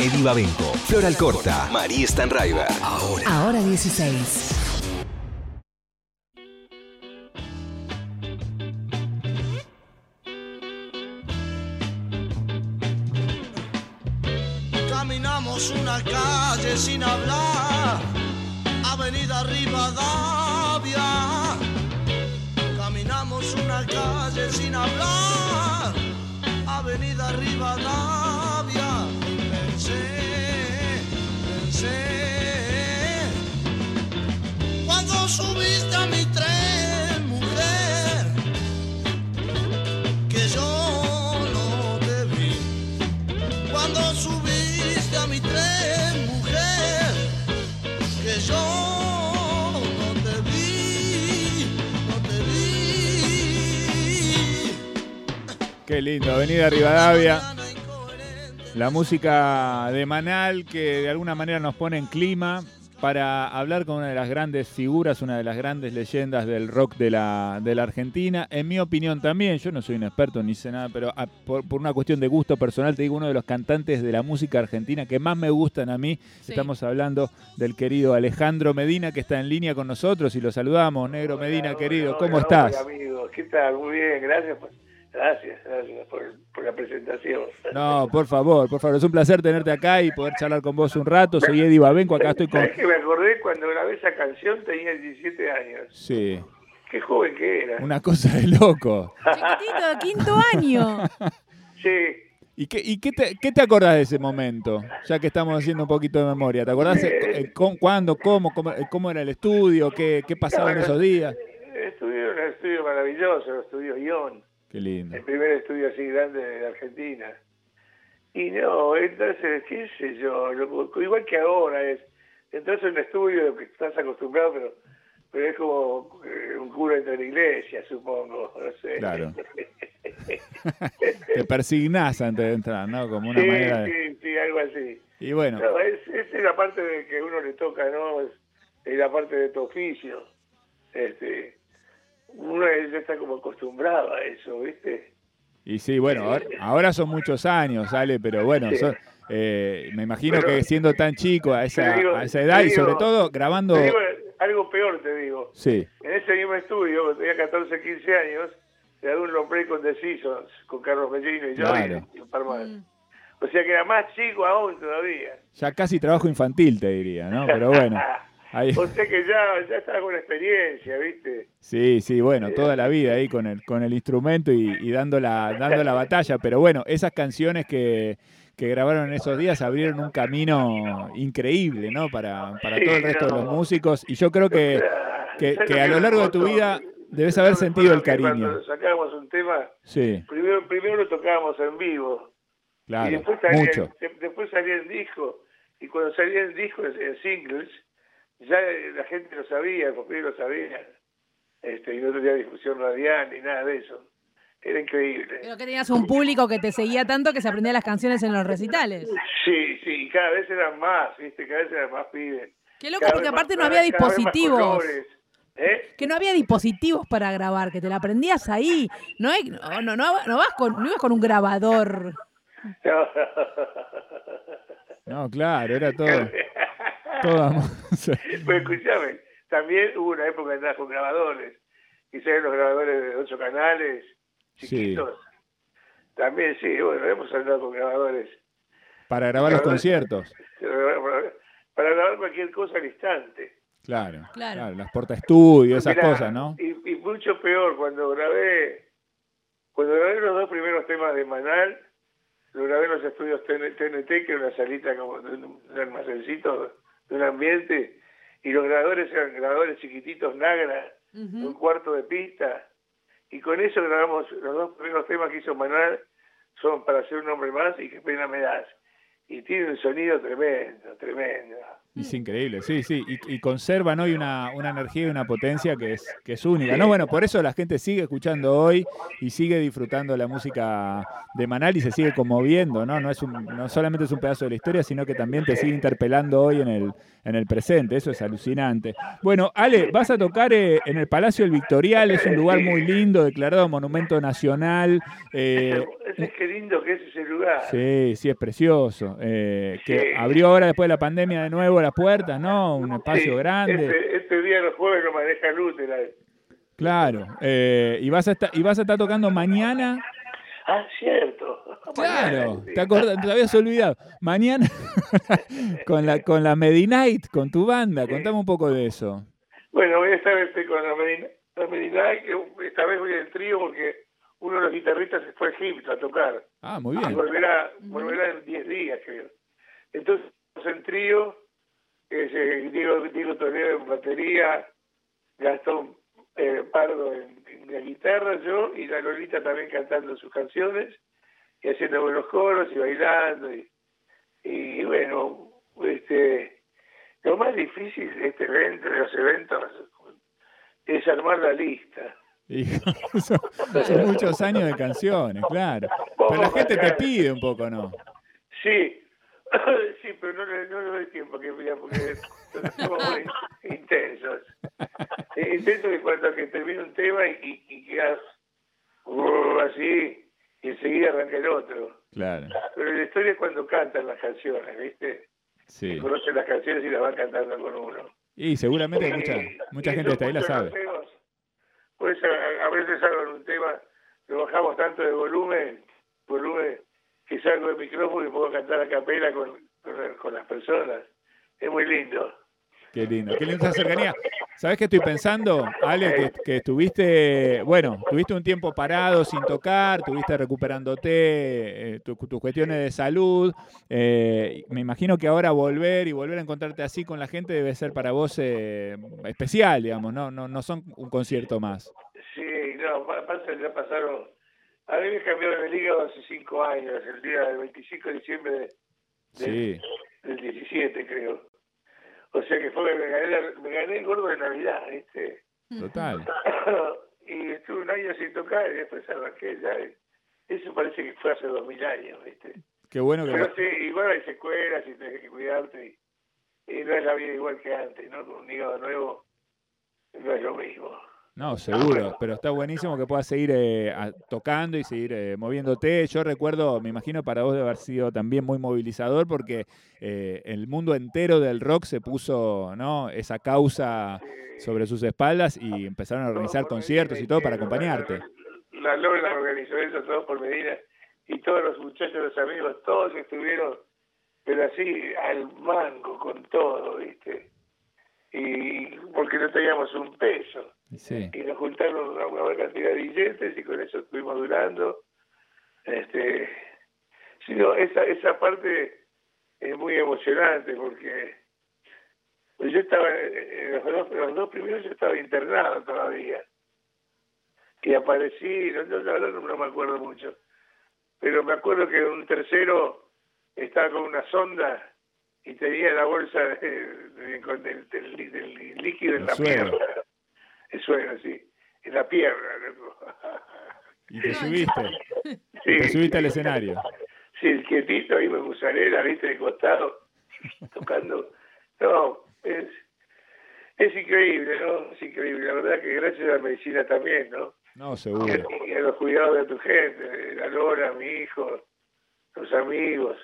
Eddie Babenco, Floral Corta, María Stanraiver. Ahora. Ahora 16. Qué lindo, Avenida Rivadavia. La música de Manal que de alguna manera nos pone en clima para hablar con una de las grandes figuras, una de las grandes leyendas del rock de la, de la Argentina. En mi opinión también, yo no soy un experto ni sé nada, pero ah, por, por una cuestión de gusto personal te digo uno de los cantantes de la música argentina que más me gustan a mí. Estamos hablando del querido Alejandro Medina que está en línea con nosotros y lo saludamos. Negro Medina, querido, ¿cómo Hola, estás? Hola, amigo. ¿Qué tal? Muy bien, gracias. por- Gracias, gracias por, por la presentación. No, por favor, por favor, es un placer tenerte acá y poder charlar con vos un rato. Soy Eddie Babenco, acá estoy con... ¿Sabés que me acordé cuando grabé esa canción? Tenía 17 años. Sí, Qué joven que era. una cosa de loco. Chiquitito, de quinto año. Sí, ¿Y qué, y qué, te, qué te acordás de ese momento? Ya que estamos haciendo un poquito de memoria. ¿Te acordás eh, eh, con- cuándo, cómo, cómo, eh, cómo era el estudio, qué, qué pasaba en esos días? estudié en un estudio maravilloso, el estudio Ion, Qué lindo. el primer estudio así grande de Argentina. Y no, entonces, qué sé yo, lo- igual que ahora es, entras en un estudio lo que estás acostumbrado, pero pero es como eh, un cura entre la iglesia, supongo, no sé. Claro. Te persignás antes de entrar, ¿no? Como una sí, manera de... sí, sí, algo así. Y bueno, No, es, es la parte de que uno le toca, ¿no? Es, es la parte de tu oficio. Este, uno ya está como acostumbrado a eso, ¿viste? y sí, bueno, ahora, ahora son muchos años, Ale, pero bueno, Sí. son- eh, me imagino Pero- que siendo tan chico a esa, digo- a esa edad y sobre todo grabando... Te digo algo peor, te digo. Sí, En ese mismo estudio, cuando tenía 14, 15 años, grabé un play con The Seasons, con Carlos Mellino y yo Claro. y un par más. O sea que era más chico aún todavía. ya casi trabajo infantil, te diría, ¿no? Pero bueno, ahí... O sea que ya, ya estaba con experiencia, ¿viste? Sí, sí, bueno, toda la vida ahí con el, con el instrumento y, y dando, la, dando la batalla. Pero bueno, esas canciones que, que grabaron en esos días abrieron un camino increíble, ¿no? Para, para Sí, todo el resto de los no. músicos. Y yo creo que, que, ¿Sabes que a lo largo de tu vida debes haber sentido el cariño. Cuando sacábamos un tema, Sí, primero, primero lo tocábamos en vivo. y claro, después salía, mucho. de- después salía el disco. Y cuando salía el disco en singles, ya la gente lo sabía, los pibes lo sabían. Este, y no tenía difusión radial ni nada de eso. Era increíble. Pero que tenías un público que te seguía tanto que se aprendía las canciones en los recitales. Sí, sí, y cada vez eran más, ¿viste? Cada vez eran más pibes. Qué loco, Cada porque más- aparte no había dispositivos. ¿Eh? Que no había dispositivos para grabar, que te la aprendías ahí. No, hay- no, no, no, no vas con, no ibas con un grabador. No, claro, era todo. todo Pues escúchame, también hubo una época en con grabadores, quizás los grabadores de ocho canales, Sí. chiquitos. También sí, bueno, hemos andado con grabadores. para grabar los conciertos. Para grabar cualquier cosa al instante. Claro, Claro. claro, las porta estudio, esas Mirá, cosas, ¿no? Y, y mucho peor, cuando grabé, cuando grabé los dos primeros temas de Manal, lo grabé en los estudios TN- TNT, que era una salita como de un, un almacencito, de un ambiente, y los grabadores eran grabadores chiquititos, Nagra, de un cuarto de pista, y con eso grabamos los dos primeros temas que hizo Manal, son para ser un hombre más y qué pena me das. Y tiene un sonido tremendo, tremendo. Es increíble, sí, sí, y, y conservan hoy una, una energía y una potencia que es, que es única, ¿no? Bueno, por eso la gente sigue escuchando hoy y sigue disfrutando la música de Manal y se sigue conmoviendo, ¿no? No, es un, no solamente es un pedazo de la historia, sino que también te sigue interpelando hoy en el, en el presente, eso es alucinante. Bueno, Ale, vas a tocar eh, en el Palacio del Victorial, es un lugar muy lindo, declarado Monumento Nacional. eh, Ese, ese qué lindo que es ese lugar. Sí, sí, es precioso. eh, que abrió ahora después de la pandemia de nuevo las puertas, ¿no? Un espacio Sí, grande. Este, este día los jueves lo maneja Lutera. Claro. eh, y, vas a estar, y vas a estar tocando mañana. Ah, cierto. Claro, te, acordas, te habías olvidado. Mañana con la con la Medinite, con tu banda. Contame un poco de eso. Bueno, voy a estar este, con la Medina, la Medina, que esta vez voy en trío porque uno de los guitarristas se fue a Egipto a tocar. Ah, muy Y bien. volverá, volverá en 10 días, creo. Entonces, en trío, es, eh, Diego, Diego Toledo en batería, Gastón eh, Pardo en, en la guitarra, yo, y la Lolita también cantando sus canciones, y haciendo buenos coros y bailando. Y, y bueno, este lo más difícil de este evento, de los eventos, es armar la lista. Y son, son muchos años de canciones, claro. Pero la gente te pide un poco, ¿no? Sí, sí, pero no, le- no le doy tiempo que mira, porque somos muy intensos. Intenso que cuando que termina un tema y, y, y quedas uh, así y enseguida arranca el otro. Claro, Pero la historia es cuando cantan las canciones, ¿viste? sí. Conocen las canciones y las van cantando con uno. Y seguramente mucha, mucha gente está ahí la sabe. Por eso a, a veces en un tema, lo bajamos tanto de volumen, volumen que salgo del micrófono y puedo cantar a capela con, con, con las personas. Es muy lindo. Qué lindo, qué linda cercanía. ¿Sabes qué estoy pensando, Ale? Que, que estuviste, bueno, tuviste un tiempo parado sin tocar, tuviste recuperándote, eh, tu- tus cuestiones de salud. eh, me imagino que ahora volver y volver a encontrarte así con la gente debe ser para vos eh, especial, digamos, ¿no? No, no son un concierto más. Sí, no, pa- pasa, ya pasaron. A mí me cambiaron el hígado hace cinco años, el día del 25 de diciembre de- Sí, del 17, creo. O sea que fue que me gané, me gané el gordo de Navidad, ¿viste? total. y estuve un año sin tocar y después arranqué ya. Eso parece que fue hace dos mil años, ¿viste? Qué bueno que... Pero sí, igual hay secuelas y tienes que cuidarte. Y, y no es la vida igual que antes, ¿no? Con un hígado nuevo no es lo mismo. No, seguro, pero está buenísimo que puedas seguir eh, a- tocando y seguir eh, moviéndote. Yo recuerdo, me imagino para vos de haber sido también muy movilizador porque eh, el mundo entero del rock se puso ¿no? esa causa sobre sus espaldas y empezaron a organizar conciertos y todo para acompañarte. La, la Lola organizó eso todo por Medina y todos los muchachos, los amigos, todos estuvieron, pero así al mango con todo, ¿viste? Y porque no teníamos un peso. Y Sí, y nos juntaron una buena cantidad de billetes y con eso estuvimos durando. Este, sino esa esa parte es muy emocionante porque pues yo estaba en los dos, los dos primeros yo estaba internado todavía y aparecí, no, no, la verdad no, no me acuerdo mucho, pero me acuerdo que un tercero estaba con una sonda y tenía la bolsa de- de- con del, del- del líquido en la suero. pierna. El suelo, sí. En la pierna, loco. y te subiste, Sí, te subiste al escenario. Sí, quietito ahí me musarela, viste, de costado, tocando. No, es, es increíble, ¿no? Es increíble. La verdad que gracias a la medicina también, ¿no? No, Y seguro. a, y a los cuidados de tu gente, la Lora, mi hijo, los amigos,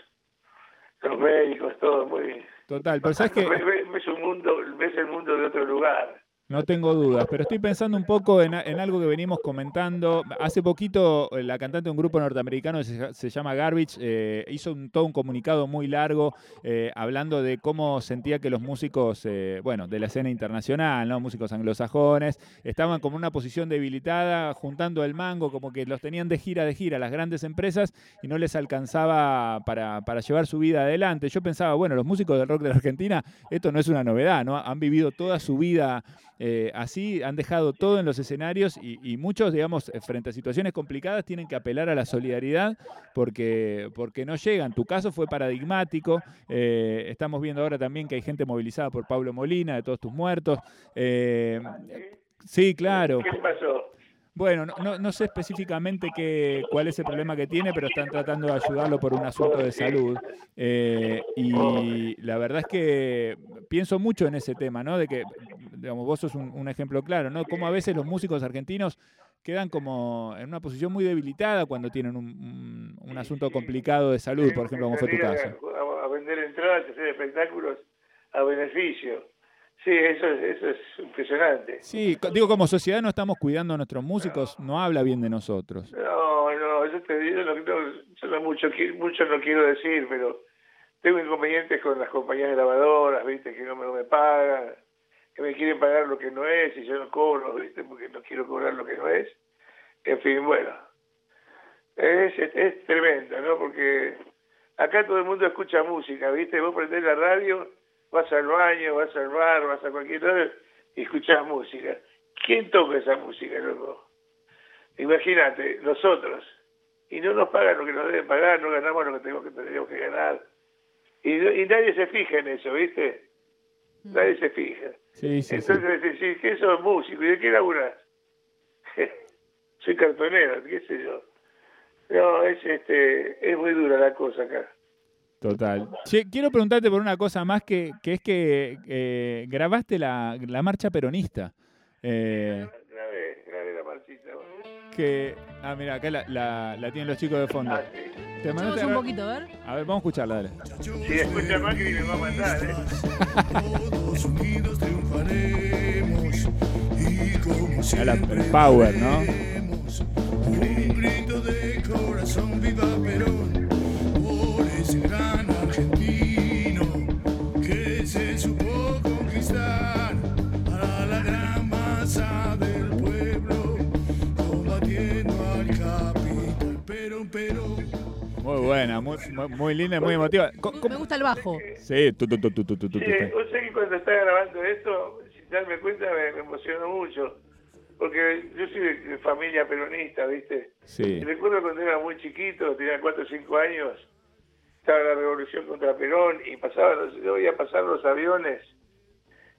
los médicos, todo muy. Total, pero sabes que ves- ves un mundo, ves el mundo de otro lugar. No tengo dudas, pero estoy pensando un poco en, en algo que venimos comentando. Hace poquito eh, la cantante de un grupo norteamericano se, se llama Garbage eh, hizo un, todo un comunicado muy largo eh, hablando de cómo sentía que los músicos, eh, bueno, de la escena internacional, ¿no? músicos anglosajones, estaban como en una posición debilitada, juntando el mango, como que los tenían de gira de gira las grandes empresas y no les alcanzaba para, para llevar su vida adelante. Yo pensaba, bueno, los músicos del rock de la Argentina, esto no es una novedad, ¿no? Han vivido toda su vida eh, así, han dejado todo en los escenarios y, y muchos, digamos, eh, frente a situaciones complicadas tienen que apelar a la solidaridad porque, porque no llegan. Tu caso fue paradigmático. eh, estamos viendo ahora también que hay gente movilizada por Pablo Molina, de todos tus muertos. Eh, sí, claro. ¿Qué pasó? Bueno, no, no, sé específicamente qué, cuál es el problema que tiene, pero están tratando de ayudarlo por un asunto de salud. Eh, y la verdad es que pienso mucho en ese tema, ¿no? De que, digamos, vos sos un, un ejemplo claro, ¿no? Cómo a veces los músicos argentinos quedan como en una posición muy debilitada cuando tienen un, un- un asunto complicado de salud, por ejemplo, como fue tu caso. A, vender entradas hacer espectáculos a beneficio. Sí, eso es, eso es impresionante. Sí, digo, como sociedad no estamos cuidando a nuestros músicos, no habla bien de nosotros. No, no, yo te digo, no, no, yo no mucho, mucho no quiero decir, pero tengo inconvenientes con las compañías grabadoras, viste, que no me, no me pagan, que me quieren pagar lo que no es y yo no cobro, viste, porque no quiero cobrar lo que no es. En fin, bueno, es, es, es tremendo, ¿no? Porque acá todo el mundo escucha música, viste, vos prendés la radio, vas al baño, vas al bar, vas a cualquier lado y escuchás música. ¿Quién toca esa música, loco? Imagínate, nosotros. Y no nos pagan lo que nos deben pagar, no ganamos lo que tenemos que, tenemos que ganar. Y, no- y nadie se fija en eso, ¿viste? Nadie se fija. Sí, sí, sí. Entonces decís, ¿qué sos músico? ¿Y de qué laburás? Soy cartonero, qué sé yo. No, es, este, es muy dura la cosa acá. Total. Che, quiero preguntarte por una cosa más que, que es que eh, grabaste la, la marcha peronista. Eh, Grabé, grabé la marchita. que, ah, mira, acá la, la, la tienen los chicos de fondo. Ah, sí. Te mandaste un poquito, a ver. A ver, vamos a escucharla, dale. Si escucha Macri me va a matar, ¿eh? Todos unidos triunfaremos y como siempre el power, ¿no? un grito de corazón viva Perón por ese gran buena, muy, muy, linda y muy emotiva. Co- Me ¿Cómo- gusta el bajo. Sí, tu, tu, tu, tu, tu, tu, Sí, vos sabés que cuando estaba grabando esto, sin darme cuenta, me, me emocionó mucho. Porque yo soy de, de familia peronista, ¿viste? Sí. Y recuerdo cuando era muy chiquito, tenía 4 o 5 años, estaba la revolución contra Perón y pasaban los, yo veía pasar los aviones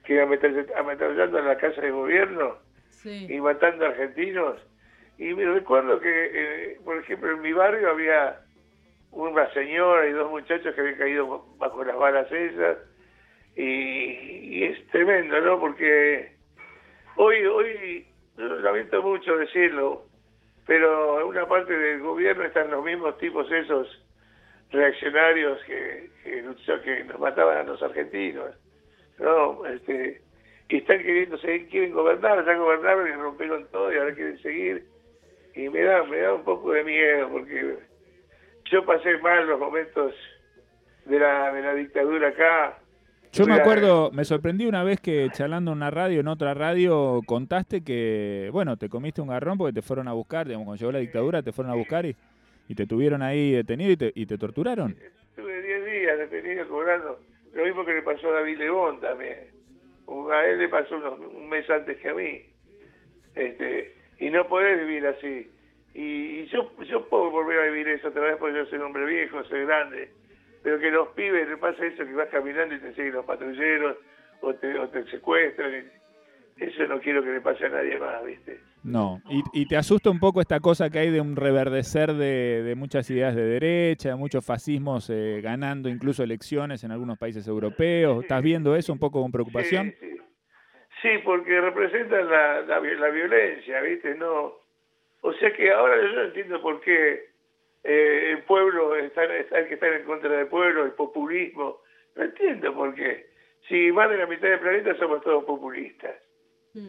que iban ametrall- ametrallando en la casa de gobierno Sí. y matando argentinos. Y me recuerdo que, eh, por ejemplo, en mi barrio había una señora y dos muchachos que habían caído bajo las balas esas. Y, y es tremendo, ¿no? Porque hoy, hoy, lamento mucho decirlo, pero en una parte del gobierno están los mismos tipos esos reaccionarios que, que, que nos mataban a los argentinos. ¿no? Este, y están queriendo seguir, quieren gobernar, ya gobernaron y rompieron todo y ahora quieren seguir. Y me da, me da un poco de miedo porque yo pasé mal los momentos de la, de la dictadura acá. Yo me acuerdo, me sorprendí una vez que charlando en una radio, en otra radio, contaste que, bueno, te comiste un garrón porque te fueron a buscar, digamos, cuando llegó la dictadura, te fueron a buscar y, y te tuvieron ahí detenido y te, y te torturaron. Estuve 10 días detenido cobrando. Lo mismo que le pasó a David Lebón también. A él le pasó unos- un mes antes que a mí. Este, y no podés vivir así. Y, y yo, yo puedo volver a vivir eso otra vez porque yo soy un hombre viejo, soy grande. Pero que los pibes le pasa eso, que vas caminando y te siguen los patrulleros o te, o te secuestran. y- eso no quiero que le pase a nadie más, ¿viste? No, y, y te asusta un poco esta cosa que hay de un reverdecer de, de muchas ideas de derecha, de muchos fascismos eh, ganando incluso elecciones en algunos países europeos. ¿Estás viendo eso un poco con preocupación? Sí, sí. Sí, porque representan la, la violencia, ¿viste? No. O sea que ahora yo no entiendo por qué eh, el pueblo está, está hay que estar en contra del pueblo, el populismo. No entiendo por qué. Si más de la mitad del planeta somos todos populistas.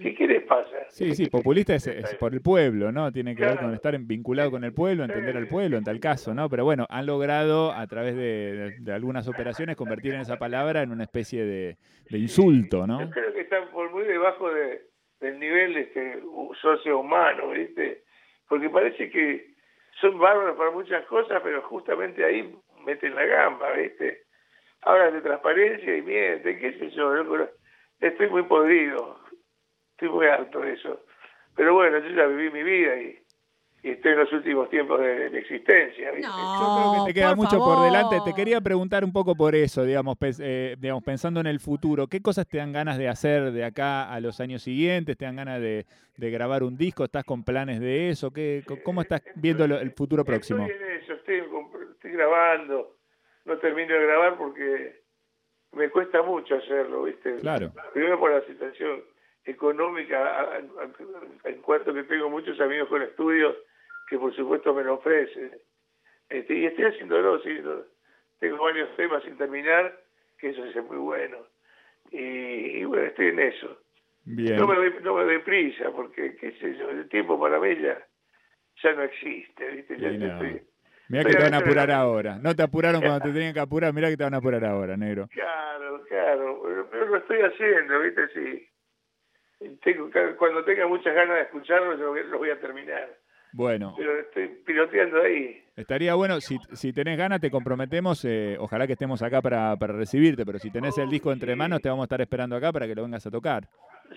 ¿Qué, qué les pasa? Sí, sí, populista es, es por el pueblo, ¿no? Tiene que ver con estar en- vinculado con el pueblo, entender al pueblo en tal caso, ¿no? Pero bueno, han logrado a través de, de- de algunas operaciones convertir en esa palabra en una especie de, de insulto, Yo ¿no? creo que están por muy debajo de, del nivel este u- socio-humano, ¿viste? Porque parece que son bárbaros para muchas cosas, pero justamente ahí meten la gamba, ¿viste? Hablan de transparencia y mienten, qué sé yo, estoy muy podrido, estoy muy harto de eso. Pero bueno, yo ya viví mi vida y estoy en los últimos tiempos de, de mi existencia, ¿viste? Yo creo que te queda por mucho por delante. Te quería preguntar un poco por eso, digamos, eh, digamos, pensando en el futuro. ¿Qué cosas te dan ganas de hacer de acá a los años siguientes? ¿Te dan ganas de, de grabar un disco? ¿Estás con planes de eso? ¿Qué, ¿Cómo estás viendo lo- el futuro próximo? Estoy en eso, estoy grabando. No termino de grabar porque me cuesta mucho hacerlo, ¿viste? Claro. Primero por la situación económica, en cuanto que tengo muchos amigos con estudios que por supuesto me lo ofrecen. Este, y estoy haciéndolo, sí, tengo varios temas sin terminar, que eso es muy bueno. Y, y bueno, estoy en eso. Bien. No me, doy, no me prisa, porque, qué sé yo, el tiempo para mí ya, ya no existe, ¿viste? Ya no. estoy- Mirá que te van a de apurar ahora. No te apuraron cuando te tenían que apurar, mirá que te van a apurar ahora, negro. Claro, claro, pero lo estoy haciendo, ¿viste? Sí. Tengo, cuando tenga muchas ganas de escucharlo, yo lo voy a terminar. Bueno, Pero estoy piloteando ahí. estaría bueno, si, si tenés ganas te comprometemos, eh, ojalá que estemos acá para, para recibirte, pero si tenés el disco entre manos te vamos a estar esperando acá para que lo vengas a tocar.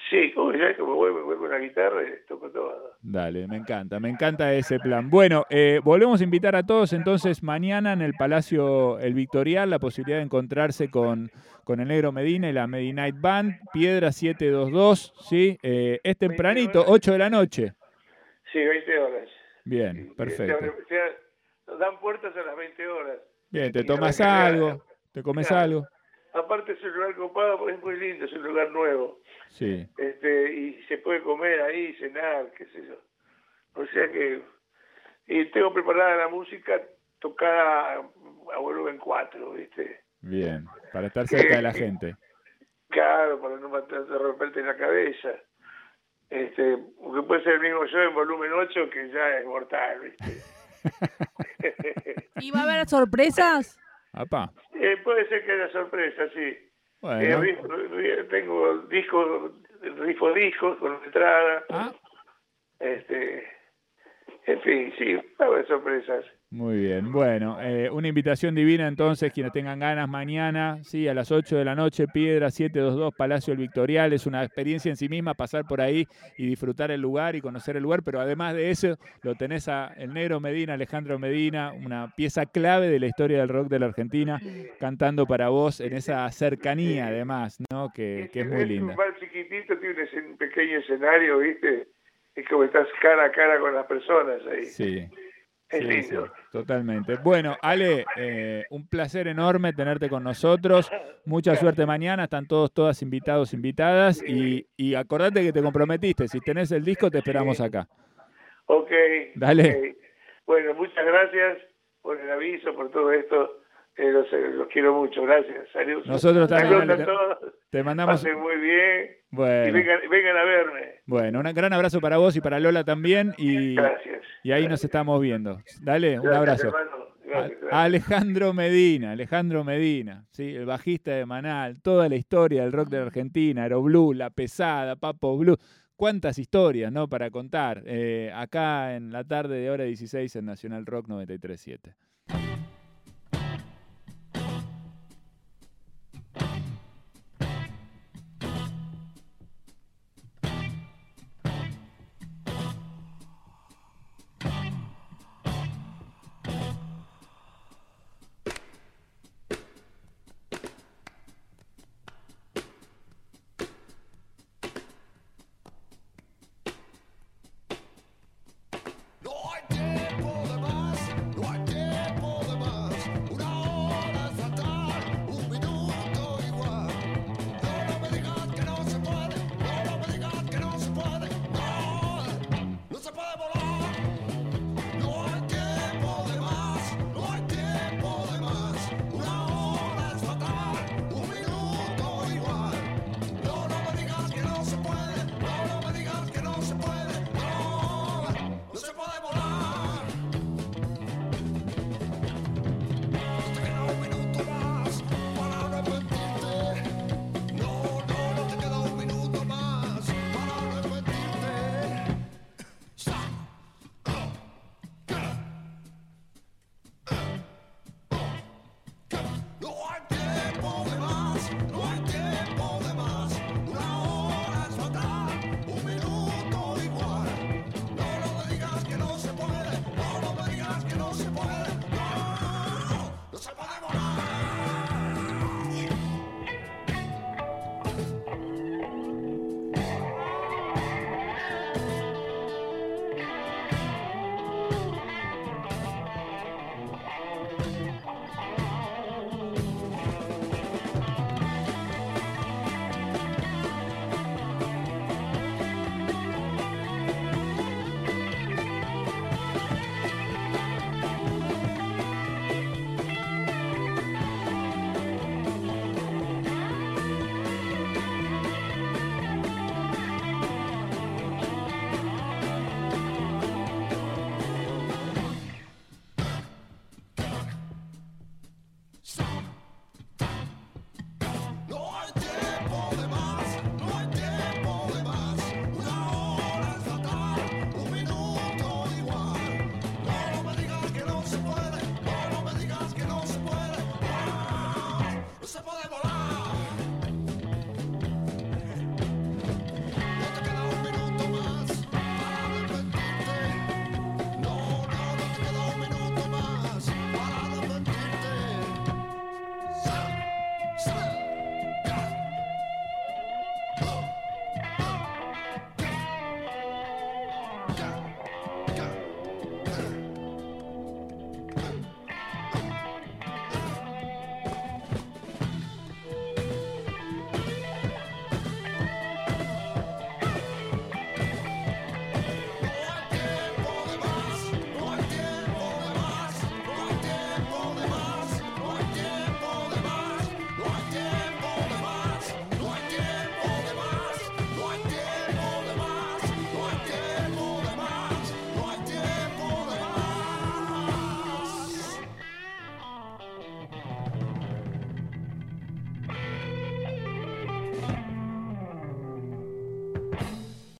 Sí, como ya como voy con la guitarra y toco todo. Dale, me encanta, me encanta ese plan. Bueno, eh, volvemos a invitar a todos entonces mañana en el Palacio El Victorial, la posibilidad de encontrarse con, con el Negro Medina y la Medi Night Band, Piedra 722, ¿sí? Eh, es tempranito, 8 de la noche. Sí, 20 horas. Bien, perfecto. O sea, nos dan puertas a las 20 horas. Bien, te tomas algo, te comes algo. Aparte es un lugar copado, porque es muy lindo, es un lugar nuevo. Sí, este Y se puede comer ahí, cenar, qué sé yo. O sea que... Y tengo preparada la música tocada a, volumen 4, ¿viste? bien, para estar cerca de la gente. Claro, para no matar, de romperte la cabeza. Este, porque puede ser el mismo yo en volumen 8 que ya es mortal, ¿viste? ¿Y va a haber sorpresas? Apá, Eh, puede ser que haya sorpresa, sí. Eh, rifo- tengo discos, rifo discos con entrada. Ah, Este, en fin, sí, va a haber sorpresas. Muy bien, bueno, eh, una invitación divina entonces, quienes tengan ganas mañana, sí, a las 8 de la noche, Piedra 722, Palacio del Victorial, es una experiencia en sí misma pasar por ahí y disfrutar el lugar y conocer el lugar, pero además de eso, lo tenés a el negro Medina, Alejandro Medina, una pieza clave de la historia del rock de la Argentina, cantando para vos en esa cercanía además, ¿no? Que, que es muy linda. un bar chiquitito, tiene un pequeño escenario, ¿viste? Es como estás cara a cara con las personas ahí. Sí. Es Sí, lindo. sí, totalmente. Bueno, Ale, eh, un placer enorme tenerte con nosotros. Mucha suerte mañana. Están todos, todas invitados, invitadas. Y, y acordate que te comprometiste. Si tenés el disco, te esperamos acá. Ok. Dale. Bueno, muchas gracias por el aviso, por todo esto. Eh, los, eh, los quiero mucho, gracias. Saludos. Nosotros también, Saludos a todos. Te mandamos. Pasen muy bien. Y vengan, vengan a verme. bueno, un gran abrazo para vos y para Lola también. Y, Gracias. y ahí nos estamos viendo. Dale, un abrazo. gracias. Alejandro Medina, Alejandro Medina, ¿sí? el bajista de Manal, toda la historia del rock de la Argentina, Aeroblue, La Pesada, Papo Blue, cuántas historias ¿no? para contar eh, acá en la tarde de hora 16 en Nacional Rock 937.